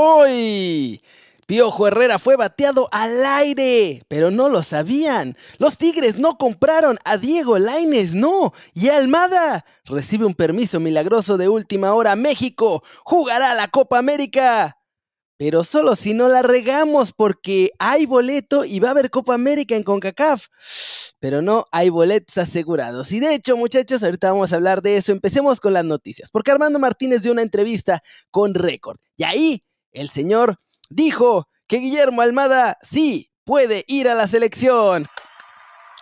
Hoy, Piojo Herrera fue bateado al aire, pero no lo sabían. Los Tigres no compraron a Diego Laines, no. Y Almada recibe un permiso milagroso de última hora. México jugará la Copa América. Pero solo si no la regamos porque hay boleto y va a haber Copa América en CONCACAF. Pero no hay boletos asegurados. Y de hecho, muchachos, ahorita vamos a hablar de eso. Empecemos con las noticias. Porque Armando Martínez dio una entrevista con Récord. Y ahí el señor dijo que Guillermo Almada sí puede ir a la selección.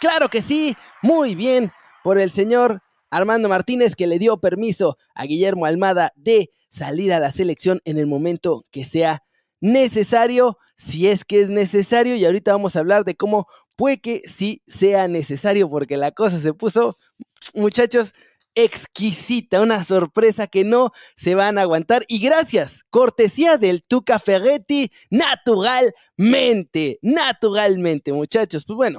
Claro que sí, muy bien por el señor Armando Martínez que le dio permiso a Guillermo Almada de salir a la selección en el momento que sea necesario, si es que es necesario, y ahorita vamos a hablar de cómo puede que sí sea necesario, porque la cosa se puso, muchachos, exquisita, una sorpresa que no se van a aguantar. Y gracias, cortesía del Tuca Ferretti, naturalmente, naturalmente, muchachos. Pues bueno,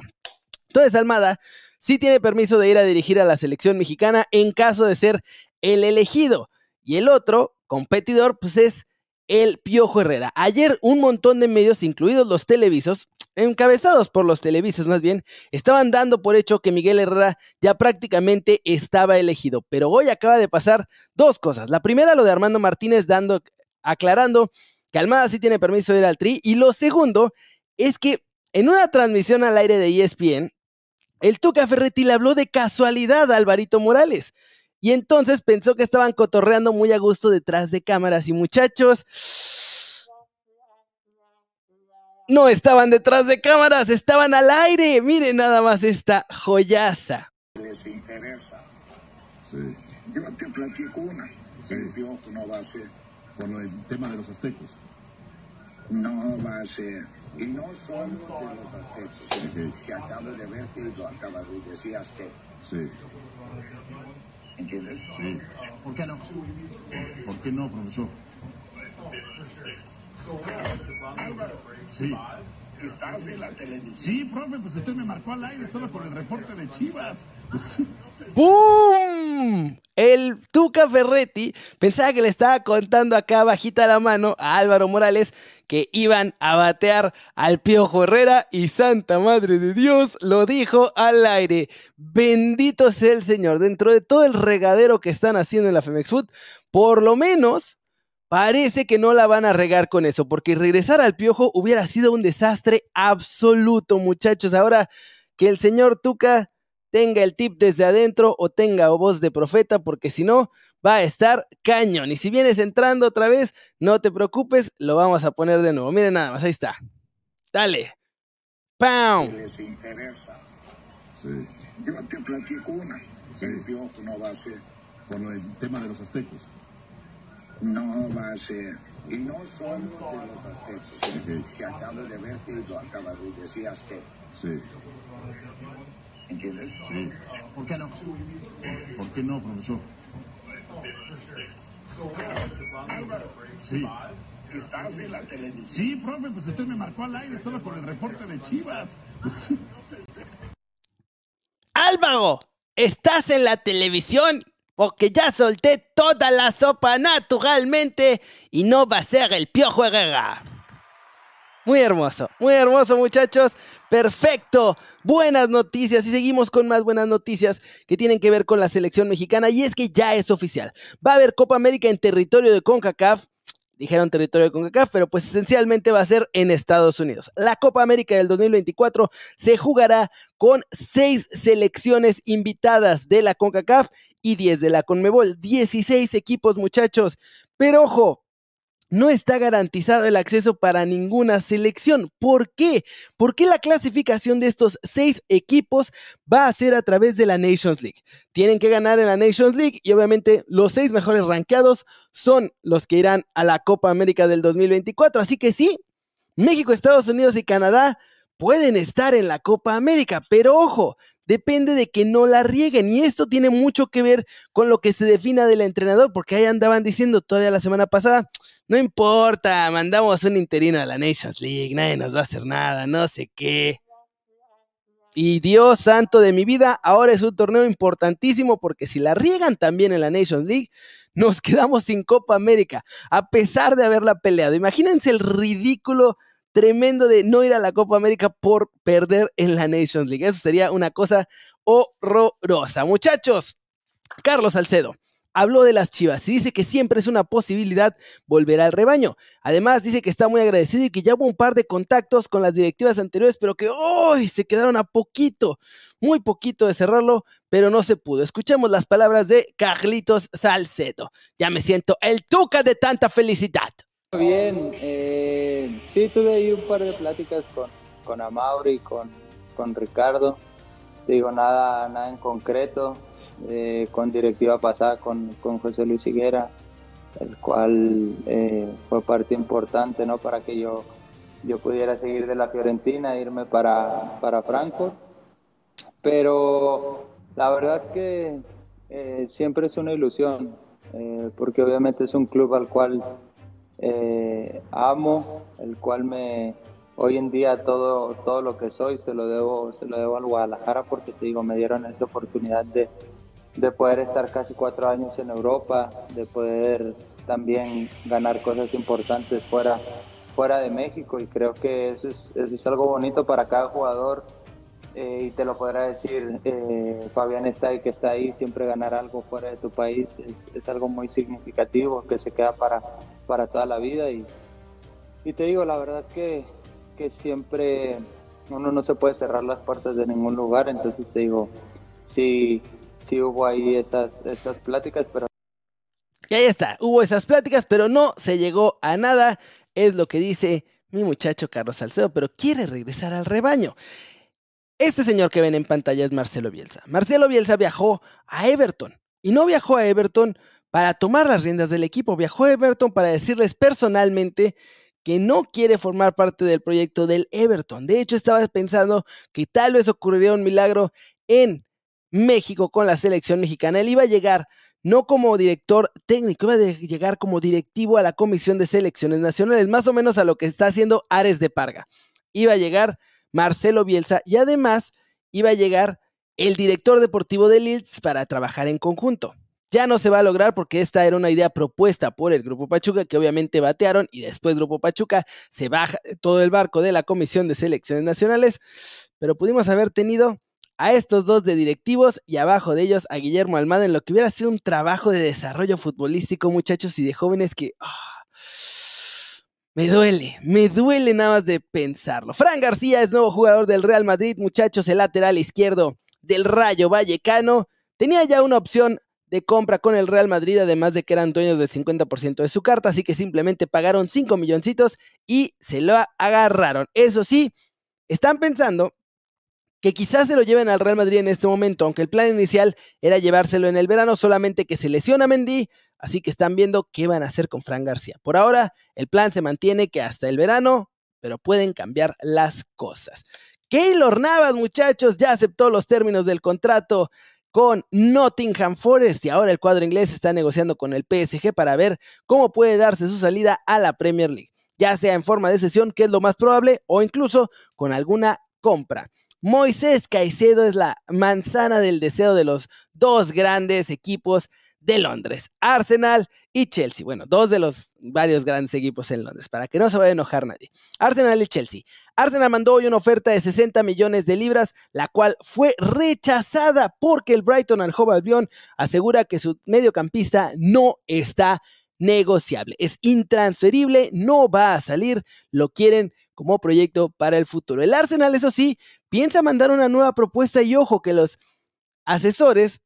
entonces Almada sí tiene permiso de ir a dirigir a la selección mexicana en caso de ser el elegido. Y el otro competidor, pues es el Piojo Herrera. Ayer un montón de medios, incluidos los televisos, encabezados por los televisos más bien, estaban dando por hecho que Miguel Herrera ya prácticamente estaba elegido. Pero hoy acaba de pasar dos cosas. La primera, lo de Armando Martínez dando, aclarando que Almada sí tiene permiso de ir al tri. Y lo segundo es que en una transmisión al aire de ESPN, el Tuca Ferretti le habló de casualidad a Alvarito Morales. Y entonces pensó que estaban cotorreando muy a gusto detrás de cámaras y muchachos. No estaban detrás de cámaras, estaban al aire. Miren nada más esta joyaza. Les interesa. Sí. Yo te platico una. Sí. Piojo no va a ser. Por el tema de los aztecos. No va a ser. Y no solo de los aztecos. Sí. Que acabo de ver que lo acaba de decir aztecos. Sí. ¿Entiendes? Sí. ¿Por qué no? ¿Por qué no, profesor? Sí. ¿Estás en la televisión? Sí, profe, pues usted me marcó al aire, estaba con el reporte de Chivas. Pues. El Tuca Ferretti pensaba que le estaba contando acá bajita la mano a Álvaro Morales que iban a batear al Piojo Herrera y Santa Madre de Dios lo dijo al aire. Bendito sea el Señor. Dentro de todo el regadero que están haciendo en la Femex Food, por lo menos parece que no la van a regar con eso, porque regresar al Piojo hubiera sido un desastre absoluto, muchachos. Ahora que el señor Tuca tenga el tip desde adentro o tenga voz de profeta, porque si no, va a estar cañón. Y si vienes entrando otra vez, no te preocupes, lo vamos a poner de nuevo. Miren nada más, ahí está. Dale. ¡Pam! Les interesa. sí. Yo te platico una. Sí. El piojo no va a ser. Por el tema de los aztecos. No va a ser. Y no solo de los. Sí. Que acabo de ver que lo acaba de decir aztecos. Sí. ¿Entiendes? Sí. ¿Por qué no? ¿Por qué no, profesor? Sí. ¿Estás en la televisión? Sí, profe, pues usted me marcó al aire, estaba con el reporte de Chivas. Pues, Álvaro, estás en la televisión porque ya solté toda la sopa naturalmente y no va a ser el Piojo Herrera. Muy hermoso, muy hermoso muchachos, perfecto, buenas noticias. Y seguimos con más buenas noticias que tienen que ver con la selección mexicana. Y es que ya es oficial, va a haber Copa América en territorio de CONCACAF, dijeron territorio de CONCACAF, pero pues esencialmente va a ser en Estados Unidos. La Copa América del 2024 se jugará con seis selecciones invitadas de la CONCACAF y 10 de la CONMEBOL, 16 equipos muchachos, pero ojo, no está garantizado el acceso para ninguna selección. ¿Por qué? Porque la clasificación de estos seis equipos va a ser a través de la Nations League. Tienen que ganar en la Nations League y obviamente los seis mejores rankeados son los que irán a la Copa América del 2024. Así que sí, México, Estados Unidos y Canadá pueden estar en la Copa América, pero ojo, depende de que no la rieguen. Y esto tiene mucho que ver con lo que se defina del entrenador, porque ahí andaban diciendo todavía la semana pasada, no importa, mandamos un interino a la Nations League, nadie nos va a hacer nada, no sé qué. Y Dios santo de mi vida, ahora es un torneo importantísimo porque si la riegan también en la Nations League, nos quedamos sin Copa América, a pesar de haberla peleado. Imagínense el ridículo tremendo de no ir a la Copa América por perder en la Nations League. Eso sería una cosa horrorosa. Muchachos, Carlos Salcedo habló de las Chivas y dice que siempre es una posibilidad volver al rebaño. Además, dice que está muy agradecido y que ya hubo un par de contactos con las directivas anteriores, pero que hoy se quedaron a poquito, muy poquito de cerrarlo, pero no se pudo. Escuchemos las palabras de Carlitos Salcedo. Ya me siento el tuca de tanta felicidad. Bien, eh, sí, tuve ahí un par de pláticas con, con Amauri, con, con Ricardo digo, nada, nada en concreto, eh, con directiva pasada con, con, José Luis Higuera, el cual eh, fue parte importante ¿no? para que yo, yo pudiera seguir de la Fiorentina e irme para, para Frankfurt. Pero la verdad que eh, siempre es una ilusión, porque obviamente es un club al cual amo, el cual me, hoy en día todo, todo lo que soy se lo debo, se lo debo al Guadalajara porque te digo, me dieron esa oportunidad de, de poder estar casi cuatro años en Europa, de poder también ganar cosas importantes fuera, fuera de México. Y creo que eso es, eso es algo bonito para cada jugador. Eh, y te lo podrá decir eh, Fabián está ahí que está ahí, siempre ganar algo fuera de tu país es, algo muy significativo que se queda para, para toda la vida. Y, y te digo, la verdad que que siempre uno no se puede cerrar las puertas de ningún lugar, entonces te digo, sí, sí hubo ahí esas, pláticas, pero... Y ahí está, hubo esas pláticas, pero no se llegó a nada, es lo que dice mi muchacho Carlos Salcedo, pero quiere regresar al rebaño. Este señor que ven en pantalla es Marcelo Bielsa. Marcelo Bielsa viajó a Everton y no viajó a Everton para tomar las riendas del equipo, viajó a Everton para decirles personalmente que no quiere formar parte del proyecto del Everton. De hecho, estaba pensando que tal vez ocurriría un milagro en México con la selección mexicana. Él iba a llegar no como director técnico, iba a llegar como directivo a la Comisión de Selecciones Nacionales, más o menos a lo que está haciendo Ares de Parga. Iba a llegar Marcelo Bielsa y además iba a llegar el director deportivo de Leeds para trabajar en conjunto ya no se va a lograr porque esta era una idea propuesta por el Grupo Pachuca que obviamente batearon y después Grupo Pachuca se baja todo el barco de la Comisión de Selecciones Nacionales, pero pudimos haber tenido a estos dos de directivos y abajo de ellos a Guillermo Almada en lo que hubiera sido un trabajo de desarrollo futbolístico, muchachos, y de jóvenes que... Ah, me duele, me duele nada más de pensarlo. Fran García es nuevo jugador del Real Madrid, muchachos, el lateral izquierdo del Rayo Vallecano. Tenía ya una opción de compra con el Real Madrid, además de que eran dueños del 50% de su carta, así que simplemente pagaron 5 milloncitos y se lo agarraron. Eso sí, están pensando que quizás se lo lleven al Real Madrid en este momento, aunque el plan inicial era llevárselo en el verano, solamente que se lesiona Mendy, así que están viendo qué van a hacer con Fran García. Por ahora, el plan se mantiene que hasta el verano, pero pueden cambiar las cosas. Keylor Navas, muchachos, ya aceptó los términos del contrato con Nottingham Forest y ahora el cuadro inglés está negociando con el PSG para ver cómo puede darse su salida a la Premier League, ya sea en forma de sesión, que es lo más probable, o incluso con alguna compra. Moisés Caicedo es la manzana del deseo de los dos grandes equipos de Londres, Arsenal y Chelsea. Bueno, dos de los varios grandes equipos en Londres, para que no se vaya a enojar nadie. Arsenal y Chelsea. Arsenal mandó hoy una oferta de 60 millones de libras, la cual fue rechazada porque el Brighton al Hove Albion asegura que su mediocampista no está negociable, es intransferible, no va a salir, lo quieren como proyecto para el futuro. El Arsenal, eso sí, piensa mandar una nueva propuesta y ojo que los asesores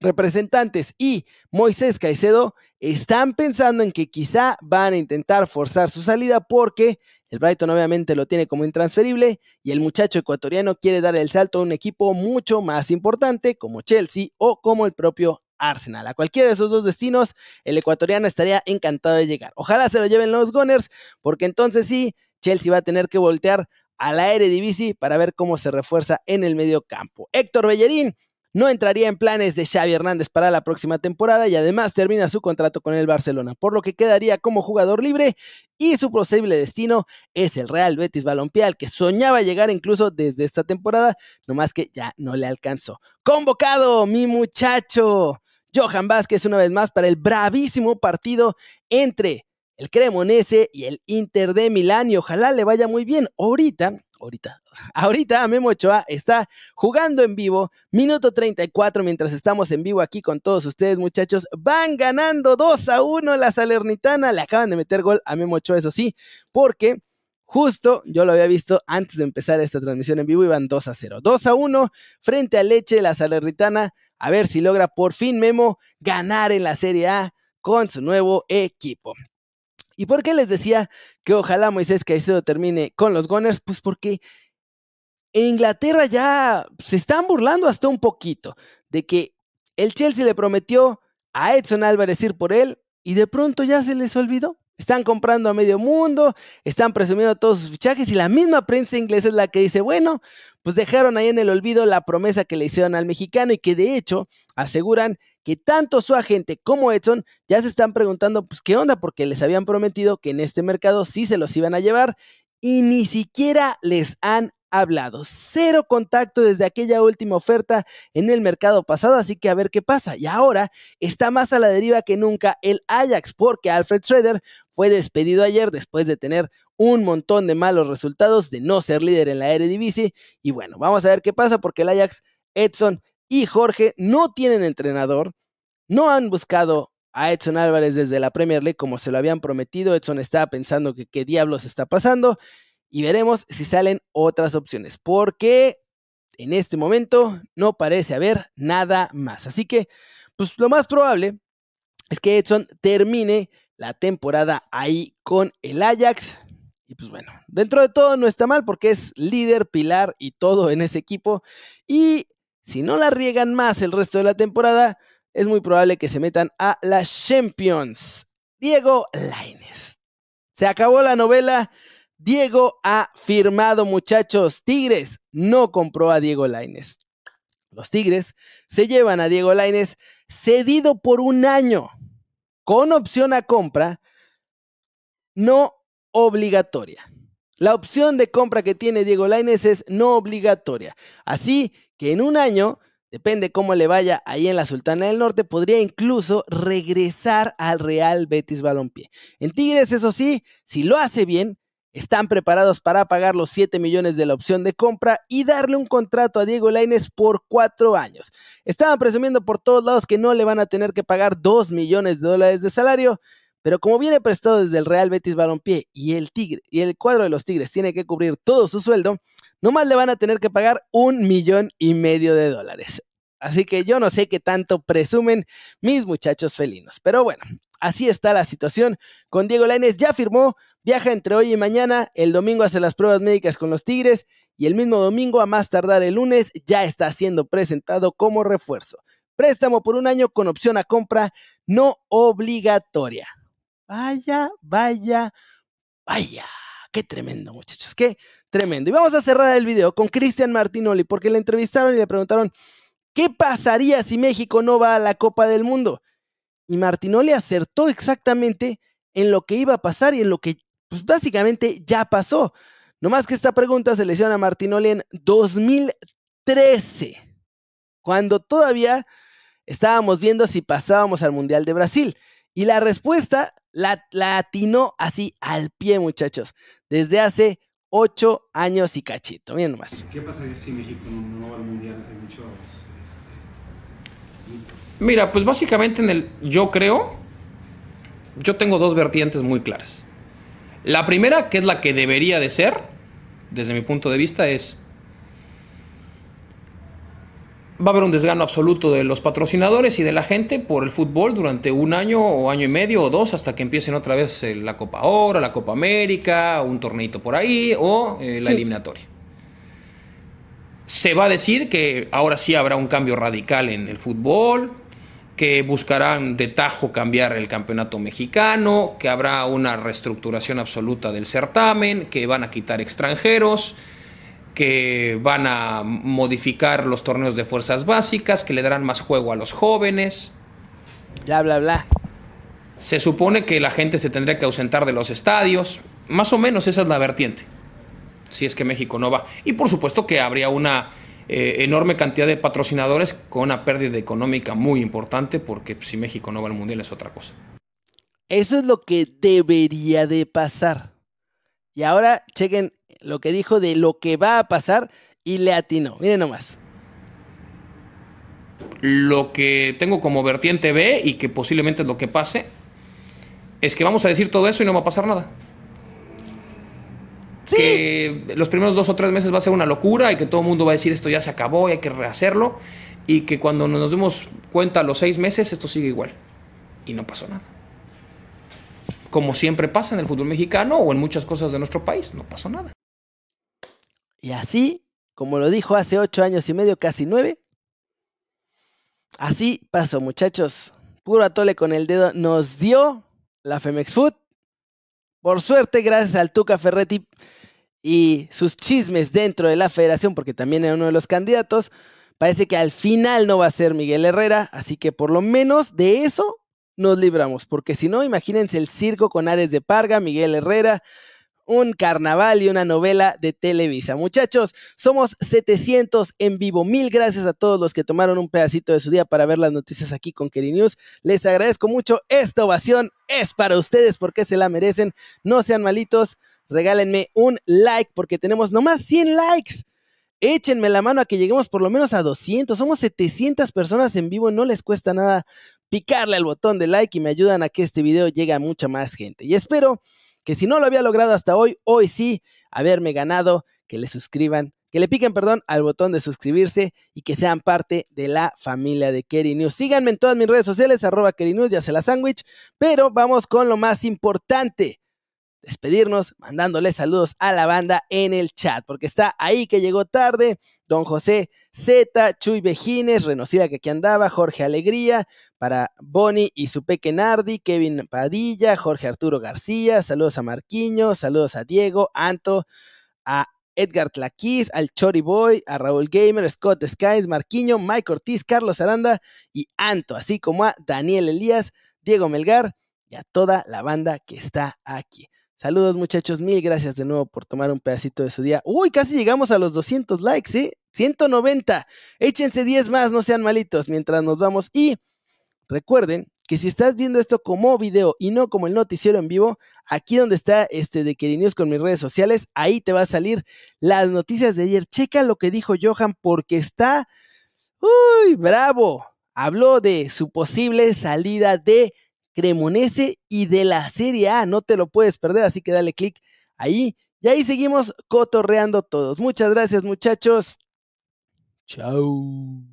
representantes y Moisés Caicedo están pensando en que quizá van a intentar forzar su salida porque el Brighton obviamente lo tiene como intransferible y el muchacho ecuatoriano quiere dar el salto a un equipo mucho más importante como Chelsea o como el propio Arsenal. A cualquiera de esos dos destinos, el ecuatoriano estaría encantado de llegar. Ojalá se lo lleven los Gunners porque entonces sí, Chelsea va a tener que voltear a la Eredivisie para ver cómo se refuerza en el medio campo. Héctor Bellerín no entraría en planes de Xavi Hernández para la próxima temporada y además termina su contrato con el Barcelona, por lo que quedaría como jugador libre y su posible destino es el Real Betis Balompié, al que soñaba llegar incluso desde esta temporada, nomás que ya no le alcanzó. Convocado, mi muchacho. Johan Vázquez una vez más para el bravísimo partido entre el Cremonese y el Inter de Milán y ojalá le vaya muy bien. Ahorita, ahorita, ahorita Memo Ochoa está jugando en vivo, minuto 34 mientras estamos en vivo aquí con todos ustedes muchachos, van ganando 2 a 1 la Salernitana, le acaban de meter gol a Memo Ochoa, eso sí, porque Justo yo lo había visto antes de empezar esta transmisión en vivo, iban 2 a 0. 2 a 1 frente a Leche, la Salernitana. A ver si logra por fin Memo ganar en la Serie A con su nuevo equipo. ¿Y por qué les decía que ojalá Moisés Caicedo termine con los Gunners? Pues porque en Inglaterra ya se están burlando hasta un poquito de que el Chelsea le prometió a Edson Álvarez ir por él y de pronto ya se les olvidó. Están comprando a medio mundo, están presumiendo todos sus fichajes y la misma prensa inglesa es la que dice, bueno, pues dejaron ahí en el olvido la promesa que le hicieron al mexicano y que de hecho aseguran que tanto su agente como Edson ya se están preguntando, pues, ¿qué onda? Porque les habían prometido que en este mercado sí se los iban a llevar y ni siquiera les han hablado. Cero contacto desde aquella última oferta en el mercado pasado, así que a ver qué pasa. Y ahora está más a la deriva que nunca el Ajax, porque Alfred Schroeder fue despedido ayer después de tener un montón de malos resultados, de no ser líder en la Eredivisie. Y bueno, vamos a ver qué pasa, porque el Ajax, Edson y Jorge no tienen entrenador, no han buscado a Edson Álvarez desde la Premier League como se lo habían prometido. Edson estaba pensando que qué diablos está pasando y veremos si salen otras opciones, porque en este momento no parece haber nada más. Así que, pues lo más probable es que Edson termine la temporada ahí con el Ajax. Y pues bueno, dentro de todo no está mal porque es líder, pilar y todo en ese equipo. Y si no la riegan más el resto de la temporada, es muy probable que se metan a las Champions. Diego Laines. Se acabó la novela. Diego ha firmado, muchachos. Tigres no compró a Diego Laines. Los Tigres se llevan a Diego Laines cedido por un año, con opción a compra no obligatoria. La opción de compra que tiene Diego Laines es no obligatoria. Así que en un año, depende cómo le vaya ahí en la Sultana del Norte, podría incluso regresar al Real Betis Balompié. En Tigres, eso sí, si lo hace bien, están preparados para pagar los 7 millones de la opción de compra y darle un contrato a Diego Laines por 4 años. Estaban presumiendo por todos lados que no le van a tener que pagar 2 millones de dólares de salario, pero como viene prestado desde el Real Betis Balompié y el Tigre y el cuadro de los Tigres tiene que cubrir todo su sueldo, nomás le van a tener que pagar un millón y medio de dólares. Así que yo no sé qué tanto presumen mis muchachos felinos. Pero bueno, así está la situación con Diego Lainez. Ya firmó, viaja entre hoy y mañana. El domingo hace las pruebas médicas con los Tigres. Y el mismo domingo, a más tardar el lunes, ya está siendo presentado como refuerzo. Préstamo por un año con opción a compra no obligatoria. Vaya, vaya, vaya. Qué tremendo, muchachos, qué tremendo. Y vamos a cerrar el video con Cristian Martinoli, porque le entrevistaron y le preguntaron, ¿qué pasaría si México no va a la Copa del Mundo? Y Martinoli acertó exactamente en lo que iba a pasar y en lo que pues, básicamente ya pasó. No más que esta pregunta se le hicieron a Martinoli en 2013, cuando todavía estábamos viendo si pasábamos al Mundial de Brasil. Y la respuesta la, atinó así al pie, muchachos, desde hace ocho años y cachito. Miren nomás. ¿Qué pasaría si México no va al mundial? muchos. Este, Mira, pues básicamente en el. Yo creo. Yo tengo dos vertientes muy claras. La primera, que es la que debería de ser, desde mi punto de vista, es va a haber un desgano absoluto de los patrocinadores y de la gente por el fútbol durante un año o año y medio o dos hasta que empiecen otra vez eh, la Copa Oro, la Copa América, un torneito por ahí o eh, la eliminatoria. Se va a decir que ahora sí habrá un cambio radical en el fútbol, que buscarán de tajo cambiar el campeonato mexicano, que habrá una reestructuración absoluta del certamen, que van a quitar extranjeros, que van a modificar los torneos de fuerzas básicas, que le darán más juego a los jóvenes. Bla, bla, bla. Se supone que la gente se tendría que ausentar de los estadios. Más o menos esa es la vertiente. Si es que México no va. Y por supuesto que habría una eh, enorme cantidad de patrocinadores con una pérdida económica muy importante porque si México no va al Mundial es otra cosa. Eso es lo que debería de pasar. Y ahora chequen lo que dijo de lo que va a pasar y le atinó. Miren nomás. Lo que tengo como vertiente B y que posiblemente es lo que pase es que vamos a decir todo eso y no va a pasar nada. Sí. Que los primeros dos o tres meses va a ser una locura y que todo el mundo va a decir esto ya se acabó y hay que rehacerlo. Y que cuando nos demos cuenta a los seis meses esto sigue igual. Y no pasó nada. Como siempre pasa en el fútbol mexicano o en muchas cosas de nuestro país, no pasó nada. Y así, como lo dijo hace ocho años y medio, casi nueve, así pasó, muchachos. Puro atole con el dedo nos dio la Femex Food. Por suerte, gracias al Tuca Ferretti y sus chismes dentro de la federación, porque también era uno de los candidatos, parece que al final no va a ser Miguel Herrera, así que por lo menos de eso nos libramos, porque si no, imagínense el circo con Ares de Parga, Miguel Herrera, un carnaval y una novela de Televisa. Muchachos, somos 700 en vivo. Mil gracias a todos los que tomaron un pedacito de su día para ver las noticias aquí con Keri News. Les agradezco mucho. Esta ovación es para ustedes porque se la merecen. No sean malitos. Regálenme un like porque tenemos nomás 100 likes. Échenme la mano a que lleguemos por lo menos a 200. Somos 700 personas en vivo. No les cuesta nada picarle al botón de like y me ayudan a que este video llegue a mucha más gente. Y espero que si no lo había logrado hasta hoy, hoy sí, haberme ganado, que le suscriban, que le piquen, perdón, al botón de suscribirse y que sean parte de la familia de Kerry News. Síganme en todas mis redes sociales, arroba Kerry News, ya se la sándwich, pero vamos con lo más importante. Despedirnos mandándole saludos a la banda en el chat, porque está ahí que llegó tarde, don José Z, Chuy Bejines, Renocira que aquí andaba, Jorge Alegría, para Bonnie y su peque Nardi, Kevin Padilla, Jorge Arturo García, saludos a Marquiño, saludos a Diego, Anto, a Edgar Tlaquís, al Chori Boy, a Raúl Gamer, Scott Skies, Marquiño, Mike Ortiz, Carlos Aranda y Anto, así como a Daniel Elías, Diego Melgar y a toda la banda que está aquí. Saludos muchachos, mil gracias de nuevo por tomar un pedacito de su día. Uy, casi llegamos a los 200 likes, ¿eh? 190. Échense 10 más, no sean malitos, mientras nos vamos. Y recuerden que si estás viendo esto como video y no como el noticiero en vivo, aquí donde está este de News con mis redes sociales, ahí te va a salir las noticias de ayer. Checa lo que dijo Johan porque está... Uy, bravo. Habló de su posible salida de Cremonese y de la Serie A. No te lo puedes perder, así que dale click ahí. Y ahí seguimos cotorreando todos. Muchas gracias, muchachos. Chao.